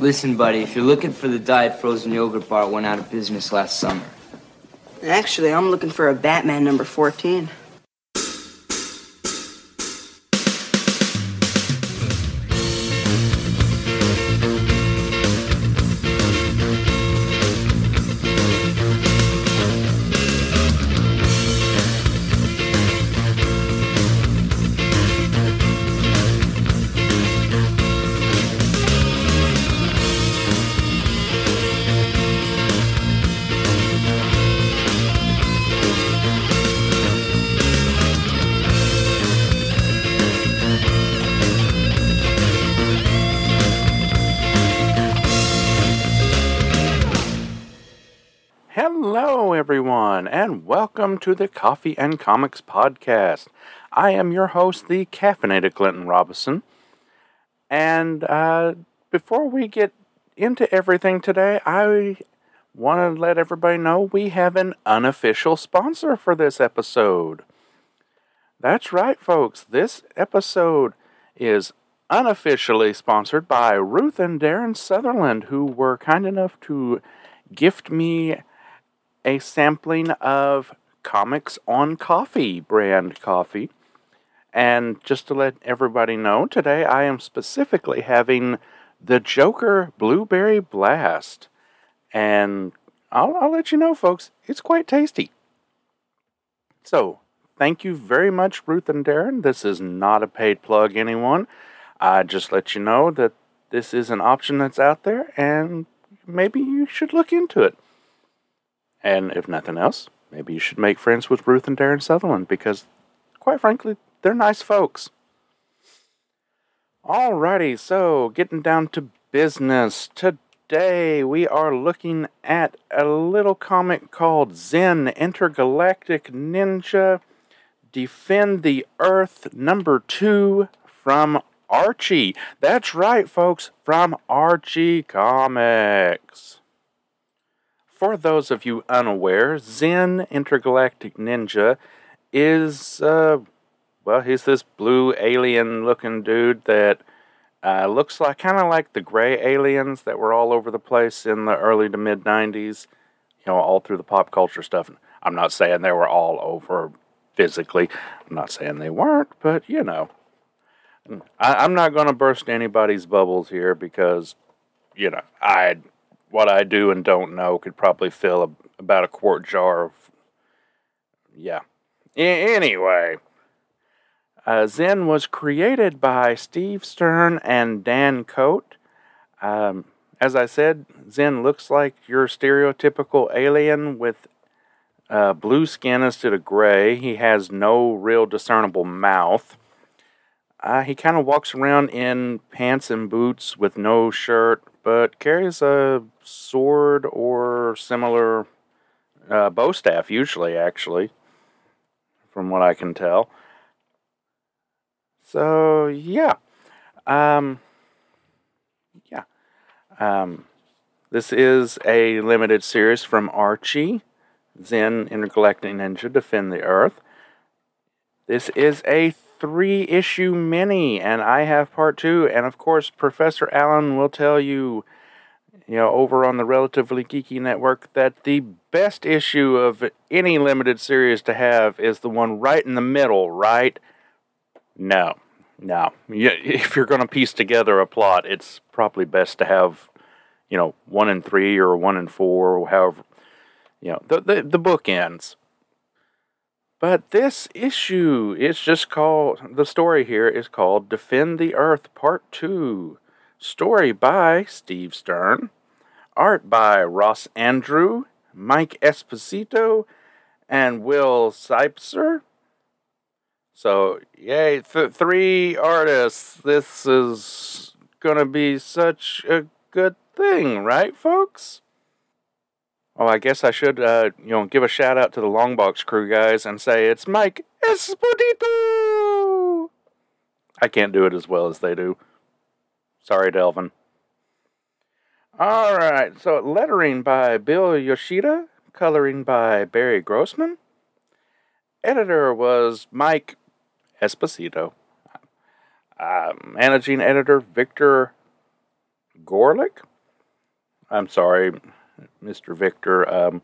Listen, buddy, if you're looking for the diet frozen yogurt bar, it went out of business last summer. Actually, I'm looking for a Batman number 14. Everyone, and welcome to the Coffee and Comics Podcast. I am your host, the caffeinated Clinton Robinson. And uh, before we get into everything today, I want to let everybody know we have an unofficial sponsor for this episode. That's right, folks. This episode is unofficially sponsored by Ruth and Darren Sutherland, who were kind enough to gift me a sampling of Comics on Coffee brand coffee. And just to let everybody know, today I am specifically having the Joker Blueberry Blast. And I'll, I'll let you know, folks, it's quite tasty. So, thank you very much, Ruth and Darren. This is not a paid plug, anyone. I just let you know that this is an option that's out there, and maybe you should look into it. And if nothing else, maybe you should make friends with Ruth and Darren Sutherland because, quite frankly, they're nice folks. Alrighty, so getting down to business. Today we are looking at a little comic called Zen Intergalactic Ninja Defend the Earth number two from Archie. That's right, folks, from Archie Comics. For those of you unaware, Zen Intergalactic Ninja is, uh, well, he's this blue alien looking dude that uh, looks like kind of like the gray aliens that were all over the place in the early to mid 90s, you know, all through the pop culture stuff. I'm not saying they were all over physically, I'm not saying they weren't, but you know. I, am not going to burst anybody's bubbles here because, you know, I what I do and don't know could probably fill a, about a quart jar of. Yeah. anyway, uh, Zen was created by Steve Stern and Dan Cote. Um, as I said, Zen looks like your stereotypical alien with uh, blue skin instead of gray. He has no real discernible mouth. Uh, he kind of walks around in pants and boots with no shirt, but carries a sword or similar uh, bow staff, usually, actually, from what I can tell. So, yeah. Um, yeah. Um, this is a limited series from Archie, Zen Intergalactic Ninja Defend the Earth. This is a three issue mini, and I have part two. And of course, Professor Allen will tell you, you know, over on the Relatively Geeky Network, that the best issue of any limited series to have is the one right in the middle, right? No, no. If you're going to piece together a plot, it's probably best to have, you know, one in three or one in four, or however, you know, the, the, the book ends. But this issue is just called, the story here is called Defend the Earth Part 2. Story by Steve Stern. Art by Ross Andru, Mike Esposito, and Will Zeipser. So, yay, th- three artists. This is going to be such a good thing, right, folks? Oh, I guess I should, uh, you know, give a shout out to the Longbox crew guys and say it's Mike Esposito. I can't do it as well as they do. Sorry, Delvin. All right, so lettering by Bill Yoshida, coloring by Barry Grossman. Editor was Mike Esposito. Uh, managing editor Victor Gorlick. I'm sorry, Mr. Victor. Um,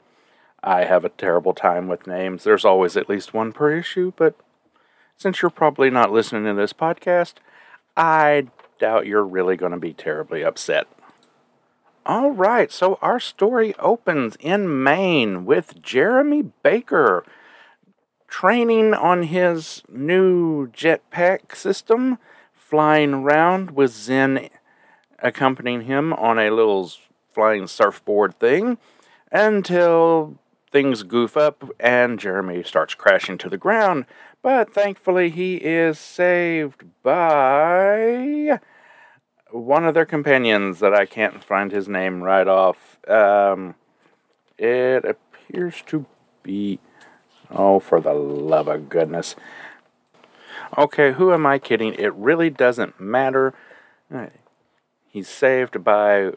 I have a terrible time with names. There's always at least one per issue, but since you're probably not listening to this podcast, I doubt you're really going to be terribly upset. All right, so our story opens in Maine with Jeremy Baker training on his new jetpack system, flying around with Zen accompanying him on a little flying surfboard thing until things goof up and Jeremy starts crashing to the ground. But thankfully, he is saved by one of their companions that I can't find his name right off. Um, it appears to be. Oh, for the love of goodness. Okay, who am I kidding? It really doesn't matter. He's saved by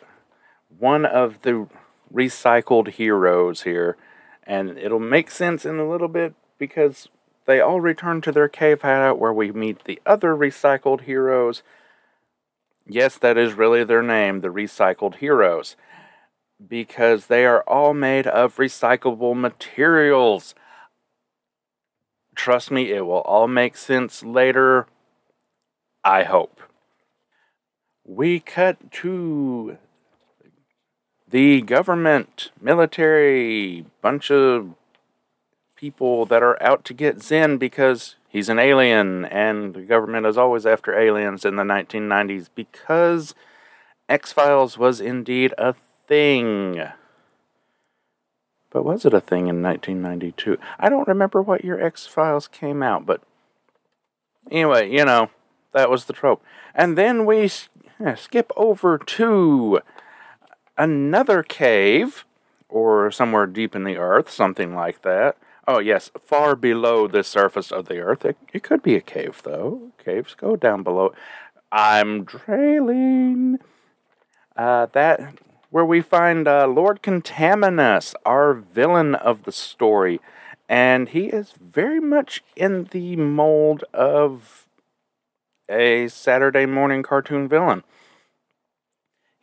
one of the recycled heroes here. And it'll make sense in a little bit because they all return to their cave hideout where we meet the other recycled heroes. Yes, that is really their name, the Recycled Heroes, because they are all made of recyclable materials. Trust me, it will all make sense later. I hope. We cut to the government, military, bunch of people that are out to get Zen because he's an alien, and the government is always after aliens in the 1990s because X Files was indeed a thing. But was it a thing in 1992? I don't remember what year X Files came out, but anyway, you know, that was the trope. And then we eh, skip over to another cave, or somewhere deep in the earth, something like that. Oh, yes, far below the surface of the earth. It, it could be a cave, though. Caves go down below. I'm trailing. Uh, that where we find uh, Lord Contaminus, our villain of the story, and he is very much in the mold of a Saturday morning cartoon villain.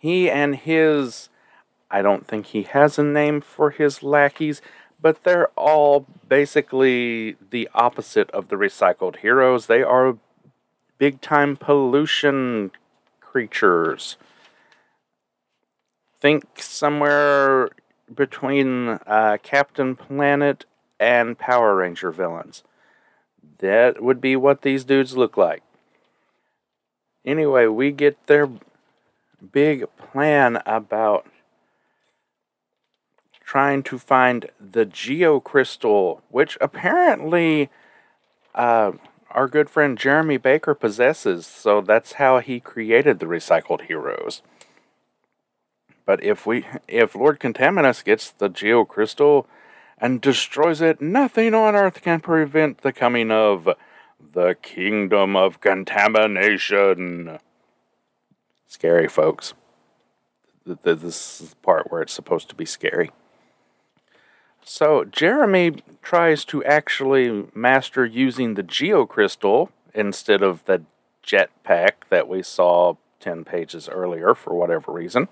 He and his, I don't think he has a name for his lackeys, but they're all basically the opposite of the recycled heroes. They are big time pollution creatures. Think somewhere between uh, Captain Planet and Power Ranger villains. That would be what these dudes look like. Anyway, we get their big plan about trying to find the geocrystal, which apparently uh, our good friend Jeremy Baker possesses. So that's how he created the recycled heroes. But if we, if Lord Contaminus gets the geocrystal and destroys it, nothing on Earth can prevent the coming of the kingdom of contamination. Scary, folks. This is the part where it's supposed to be scary. So, Jeremy tries to actually master using the geocrystal instead of the jetpack that we saw 10 pages earlier for whatever reason.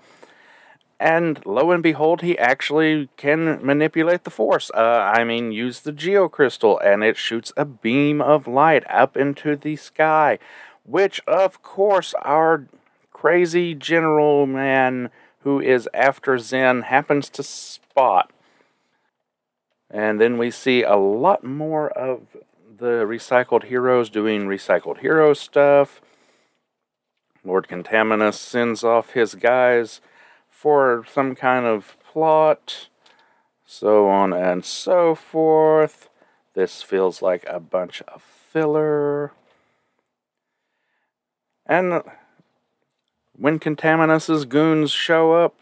And lo and behold, he actually can manipulate the force. Uh, I mean, use the geocrystal, and it shoots a beam of light up into the sky, which, of course, our crazy general man who is after Zen happens to spot. And then we see a lot more of the recycled heroes doing recycled hero stuff. Lord Contaminus sends off his guys for some kind of plot, so on and so forth. This feels like a bunch of filler. And when Contaminus's goons show up,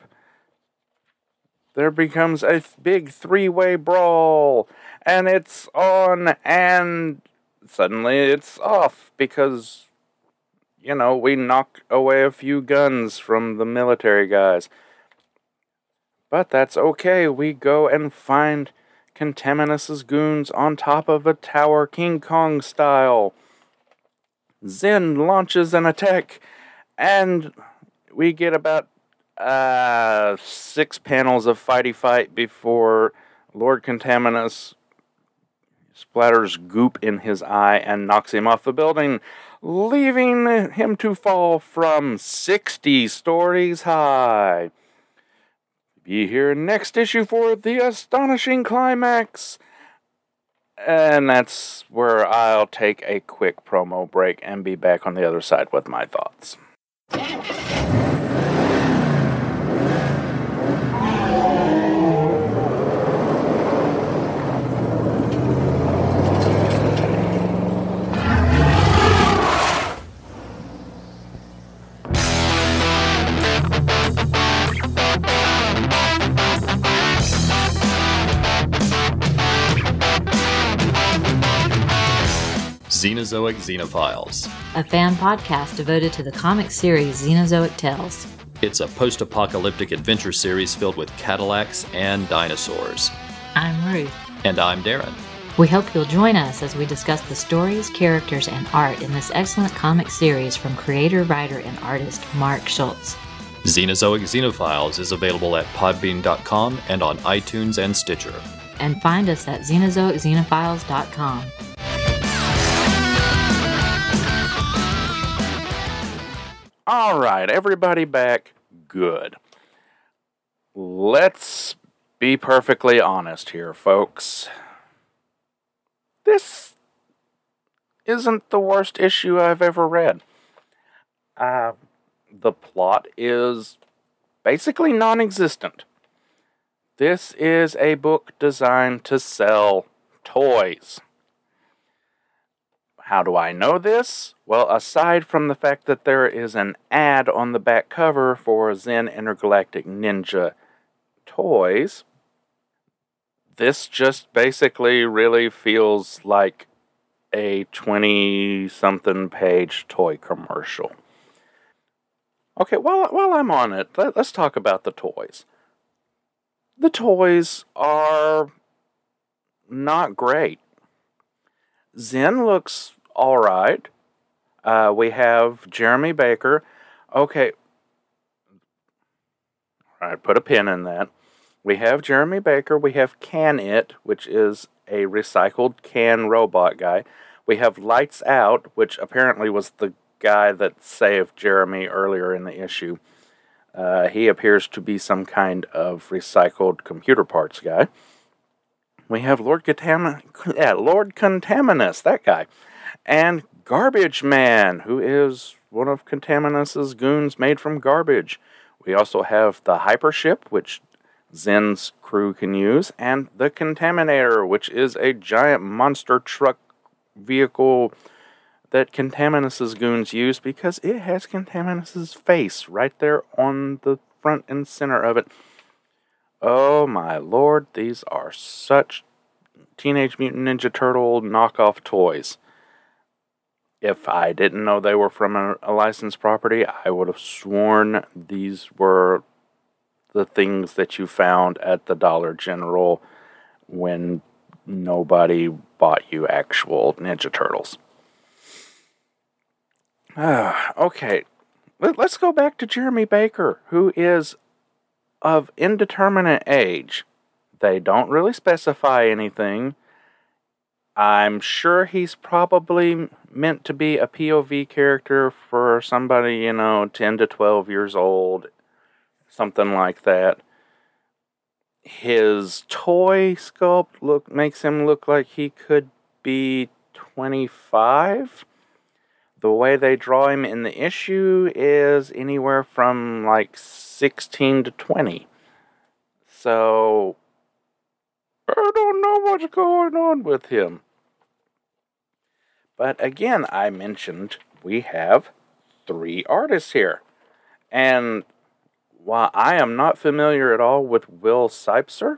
there becomes a big three way brawl, and it's on, and suddenly it's off because, you know, we knock away a few guns from the military guys. But that's okay. We go and find Contaminus's goons on top of a tower, King Kong style. Zen launches an attack, and we get about uh, six panels of fighty fight before Lord Contaminus splatters goop in his eye and knocks him off the building, leaving him to fall from 60 stories high. Be here next issue for the astonishing climax. And that's where I'll take a quick promo break and be back on the other side with my thoughts. Xenozoic Xenophiles. a fan podcast devoted to the comic series Xenozoic Tales. It's a post apocalyptic adventure series filled with Cadillacs and dinosaurs. I'm Ruth. And I'm Darren. We hope you'll join us as we discuss the stories, characters, and art in this excellent comic series from creator, writer, and artist Mark Schultz. Xenozoic Xenophiles is available at podbean.com and on iTunes and Stitcher. And find us at xenozoicxenophiles.com. All right, everybody back. Good. Let's be perfectly honest here, folks. This isn't the worst issue I've ever read. Uh, the plot is basically non existent. This is a book designed to sell toys. How do I know this? Well, aside from the fact that there is an ad on the back cover for Zen Intergalactic Ninja toys, this just basically really feels like a 20 something page toy commercial. Okay, while, while I'm on it, let, let's talk about the toys. The toys are not great. Zen looks all right. Uh, we have Jeremy Baker. Okay. All right, put a pin in that. We have Jeremy Baker. We have Can It, which is a recycled can robot guy. We have Lights Out, which apparently was the guy that saved Jeremy earlier in the issue. Uh, he appears to be some kind of recycled computer parts guy. We have Lord Contamin- yeah, Lord Contaminus, that guy, and Garbage Man, who is one of Contaminus's goons made from garbage. We also have the Hypership, which Zen's crew can use, and the Contaminator, which is a giant monster truck vehicle that Contaminus's goons use because it has Contaminus's face right there on the front and center of it. Oh my lord, these are such Teenage Mutant Ninja Turtle knockoff toys. If I didn't know they were from a, a licensed property, I would have sworn these were the things that you found at the Dollar General when nobody bought you actual Ninja Turtles. Ah, okay, Let, us go back to Jeremy Baker, who is of indeterminate age. They don't really specify anything. I'm sure he's probably meant to be a POV character for somebody, you know, 10 to 12 years old, something like that. His toy sculpt look makes him look like he could be 25. The way they draw him in the issue is anywhere from like 16 to 20. So I don't know what's going on with him. But again, I mentioned we have three artists here. And while I am not familiar at all with Will Sipser,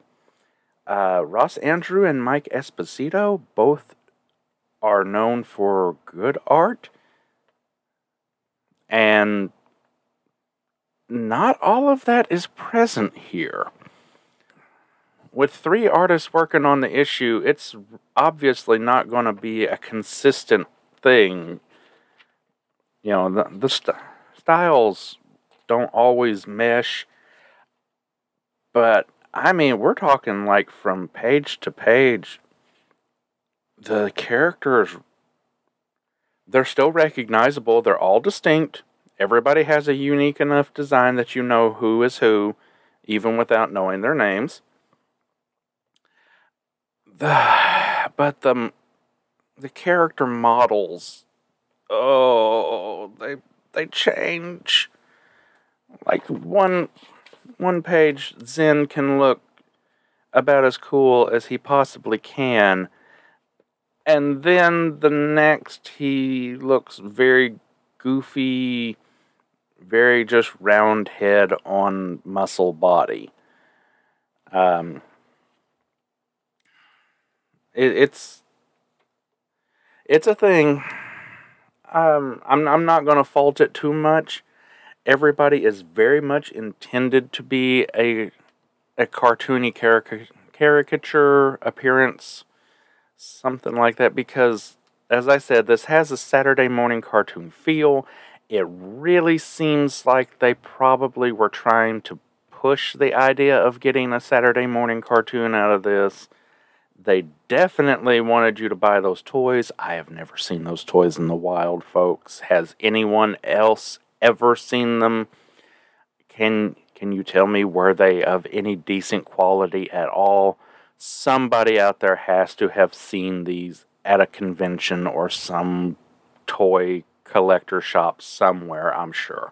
uh, Ross Andru and Mike Esposito both are known for good art. And not all of that is present here with three artists working on the issue, it's obviously not going to be a consistent thing. You know, the, the st- styles don't always mesh. But I mean, we're talking like from page to page. The characters, they're still recognizable. They're all distinct. Everybody has a unique enough design that you know who is who, even without knowing their names. The, but the the character models, oh, they they change. Like one one page, Zen can look about as cool as he possibly can. And then the next, he looks very goofy, very just round head on muscle body. Um, it, it's it's a thing. Um, I'm I'm not gonna fault it too much. Everybody is very much intended to be a a cartoony caric- caricature appearance, something like that. Because, as I said, this has a Saturday morning cartoon feel. It really seems like they probably were trying to push the idea of getting a Saturday morning cartoon out of this. They definitely wanted you to buy those toys. I have never seen those toys in the wild, folks. Has anyone else ever seen them? Can can you tell me were they of any decent quality at all? Somebody out there has to have seen these at a convention or some toy collector shop somewhere, I'm sure.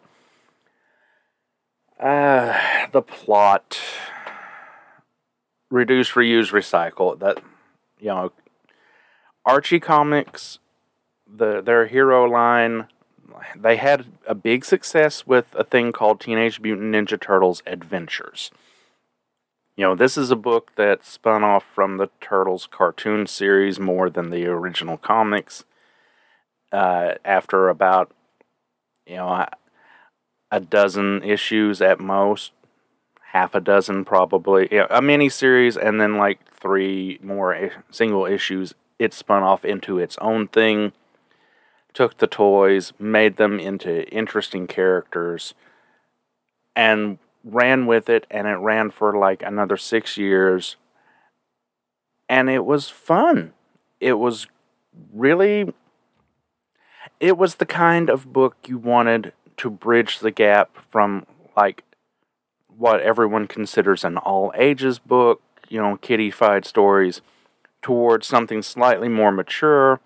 Uh, the plot reduce, reuse, recycle. That you know, Archie Comics, the their hero line, they had a big success with a thing called Teenage Mutant Ninja Turtles Adventures. You know, this is a book that spun off from the Turtles cartoon series more than the original comics. Uh, after about, you know, a, a dozen issues at most, half a dozen probably, yeah, a mini series, and then like three more single issues. It spun off into its own thing, took the toys, made them into interesting characters, and ran with it. And it ran for like another six years. And it was fun. It was really. It was the kind of book you wanted to bridge the gap from like what everyone considers an all ages book, you know, kiddified stories, towards something slightly more mature.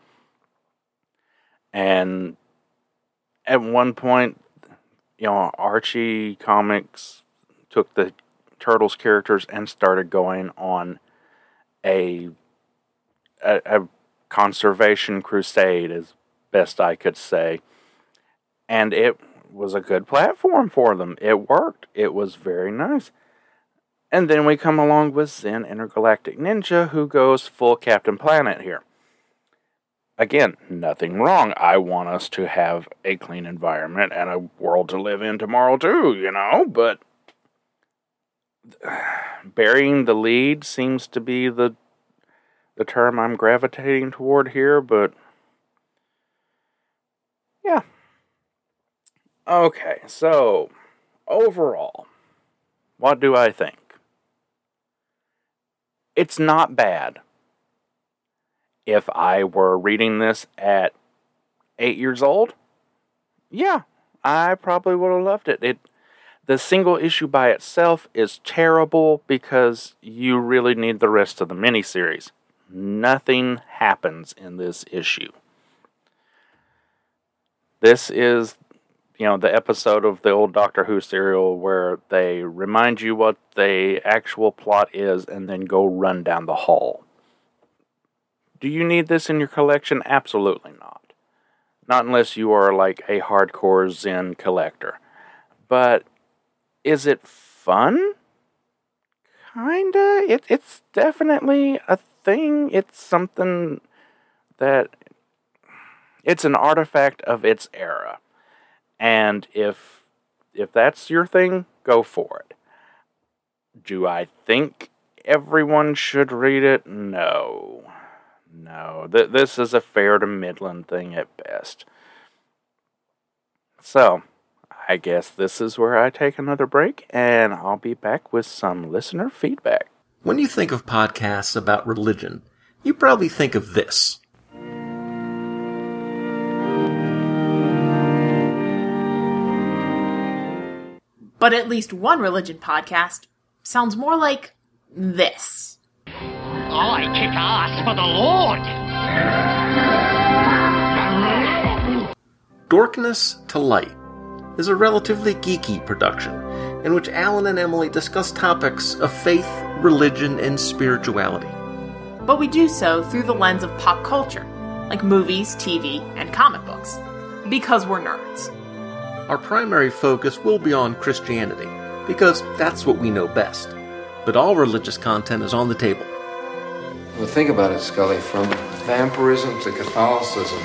And at one point, you know, Archie Comics took the Turtles characters and started going on a, a, a conservation crusade, as best I could say. And it was a good platform for them. It worked. It was very nice. And then we come along with Zen Intergalactic Ninja, who goes full Captain Planet here. Again, nothing wrong. I want us to have a clean environment and a world to live in tomorrow, too, you know, but burying the lead seems to be the the term I'm gravitating toward here, but yeah. Okay, so overall, what do I think? It's not bad. If I were reading this at eight years old, yeah, I probably would have loved it. It the single issue by itself is terrible because you really need the rest of the miniseries. Nothing happens in this issue. This is, you know, the episode of the old Doctor Who serial where they remind you what the actual plot is and then go run down the hall. Do you need this in your collection? Absolutely not. Not unless you are like a hardcore Zen collector. But is it fun? Kinda. It, it's definitely a thing. It's something that. It's an artifact of its era. And if if that's your thing, go for it. Do I think everyone should read it? No. No. Th- this is a fair to Midland thing at best. So, I guess this is where I take another break, and I'll be back with some listener feedback. When you think of podcasts about religion, you probably think of this. But at least one religion podcast sounds more like this. I kick ass for the Lord. Dorkness to Light is a relatively geeky production in which Alan and Emily discuss topics of faith, religion, and spirituality. But we do so through the lens of pop culture, like movies, TV, and comic books, because we're nerds. Our primary focus will be on Christianity, because that's what we know best. But all religious content is on the table. Well, think about it, Scully. From vampirism to Catholicism.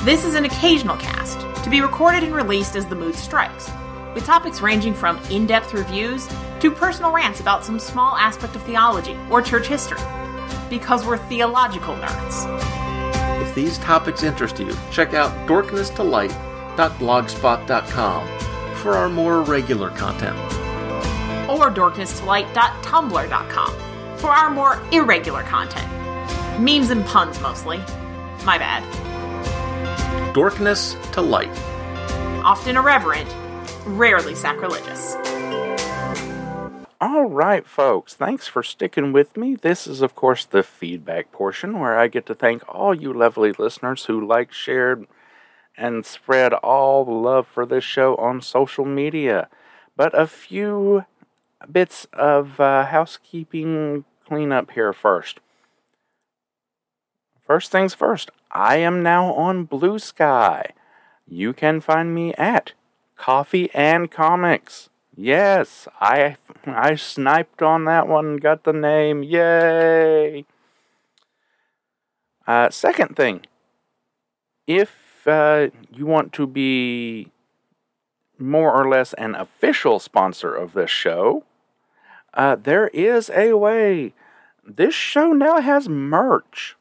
This is an occasional cast, to be recorded and released as the mood strikes, with topics ranging from in depth reviews to personal rants about some small aspect of theology or church history, because we're theological nerds. If these topics interest you, check out Dorkness to Light dorknesstolight.blogspot.com for our more regular content. Or dorknesstolight.tumblr.com for our more irregular content. Memes and puns mostly. My bad. Dorkness to Light. Often irreverent, rarely sacrilegious. All right, folks, thanks for sticking with me. This is, of course, the feedback portion where I get to thank all you lovely listeners who liked, shared, and spread all the love for this show on social media. But a few bits of uh, housekeeping cleanup here first. First things first, I am now on Blue Sky. You can find me at Coffee and Comics. Yes, I I sniped on that one, got the name. Yay! Uh, second thing, if uh, you want to be more or less an official sponsor of this show, uh, there is a way. This show now has merch.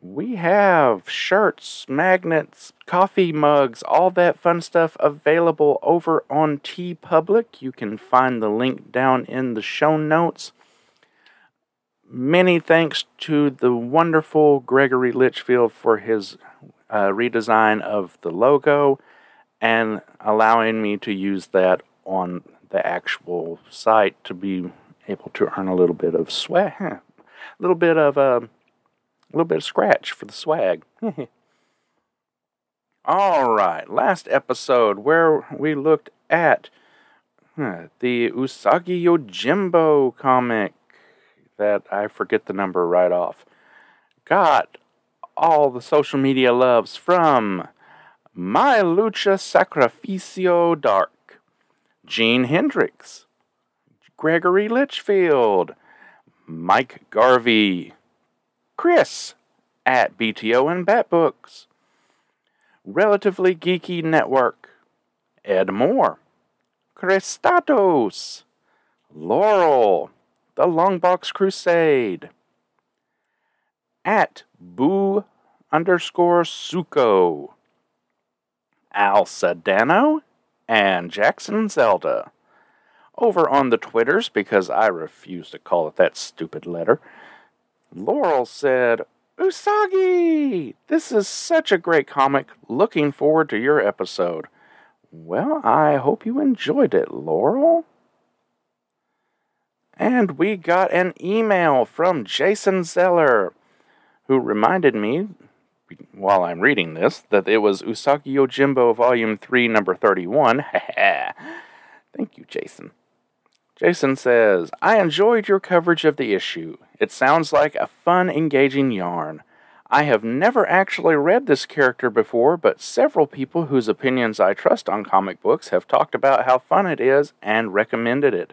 We have shirts, magnets, coffee mugs, all that fun stuff available over on TeePublic. You can find the link down in the show notes. Many thanks to the wonderful Gregory Litchfield for his uh, redesign of the logo and allowing me to use that on the actual site to be able to earn a little bit of swag, a little bit of a uh, little bit of scratch for the swag. All right, last episode where we looked at huh, the Usagi Yojimbo comic that I forget the number right off. Got all the social media loves from My Lucha Sacrificio Dark, Gene Hendricks, Gregory Litchfield, Mike Garvey, Chris at BTO and Bat Books, Relatively Geeky Network, Ed Moore, Christatos, Laurel, The Longbox Crusade, at Boo underscore Suko, Al Sedano, and Jackson Zelda. Over on the Twitters, because I refuse to call it that stupid letter, Laurel said, Usagi! This is such a great comic. Looking forward to your episode. Well, I hope you enjoyed it, Laurel. And we got an email from Jason Zeller who reminded me, while I'm reading this, that it was Usagi Yojimbo Volume 3, Number 31. Thank you, Jason. Jason says, I enjoyed your coverage of the issue. It sounds like a fun, engaging yarn. I have never actually read this character before, but several people whose opinions I trust on comic books have talked about how fun it is and recommended it.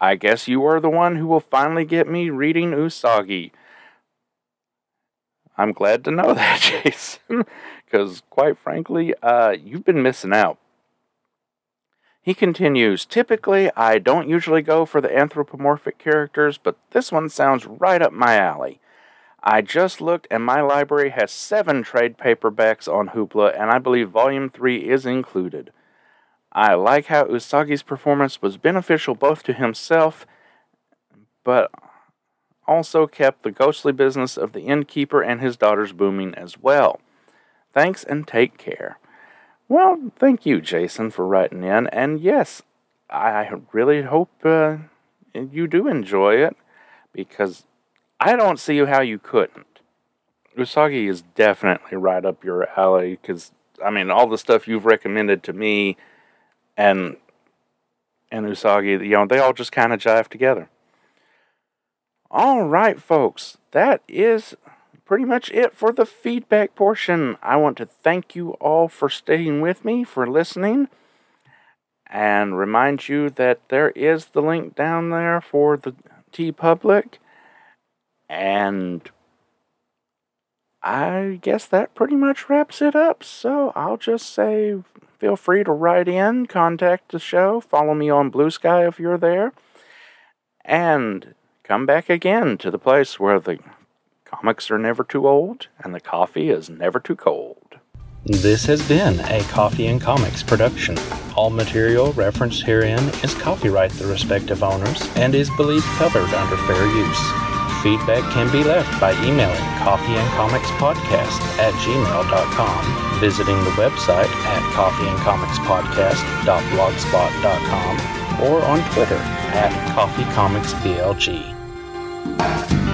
I guess you are the one who will finally get me reading Usagi. I'm glad to know that, Jason, because quite frankly, uh, you've been missing out. He continues Typically, I don't usually go for the anthropomorphic characters, but this one sounds right up my alley. I just looked, and my library has seven trade paperbacks on Hoopla, and I believe Volume 3 is included. I like how Usagi's performance was beneficial both to himself, but also kept the ghostly business of the innkeeper and his daughters booming as well. Thanks and take care. Well, thank you, Jason, for writing in. And yes, I really hope uh, you do enjoy it because I don't see how you couldn't. Usagi is definitely right up your alley because, I mean, all the stuff you've recommended to me and and Usagi, you know, they all just kind of jive together. All right, folks, that is pretty much it for the feedback portion. I want to thank you all for staying with me, for listening, and remind you that there is the link down there for the TeePublic. And I guess that pretty much wraps it up. So I'll just say feel free to write in, contact the show, follow me on Blue Sky if you're there, and come back again to the place where the comics are never too old and the coffee is never too cold. This has been a Coffee and Comics production. All material referenced herein is copyright the respective owners and is believed covered under fair use. Feedback can be left by emailing coffeeandcomicspodcast at gmail.com, visiting the website at coffeeandcomicspodcast.blogspot.com, or on Twitter at coffeecomicsblg. Thank you.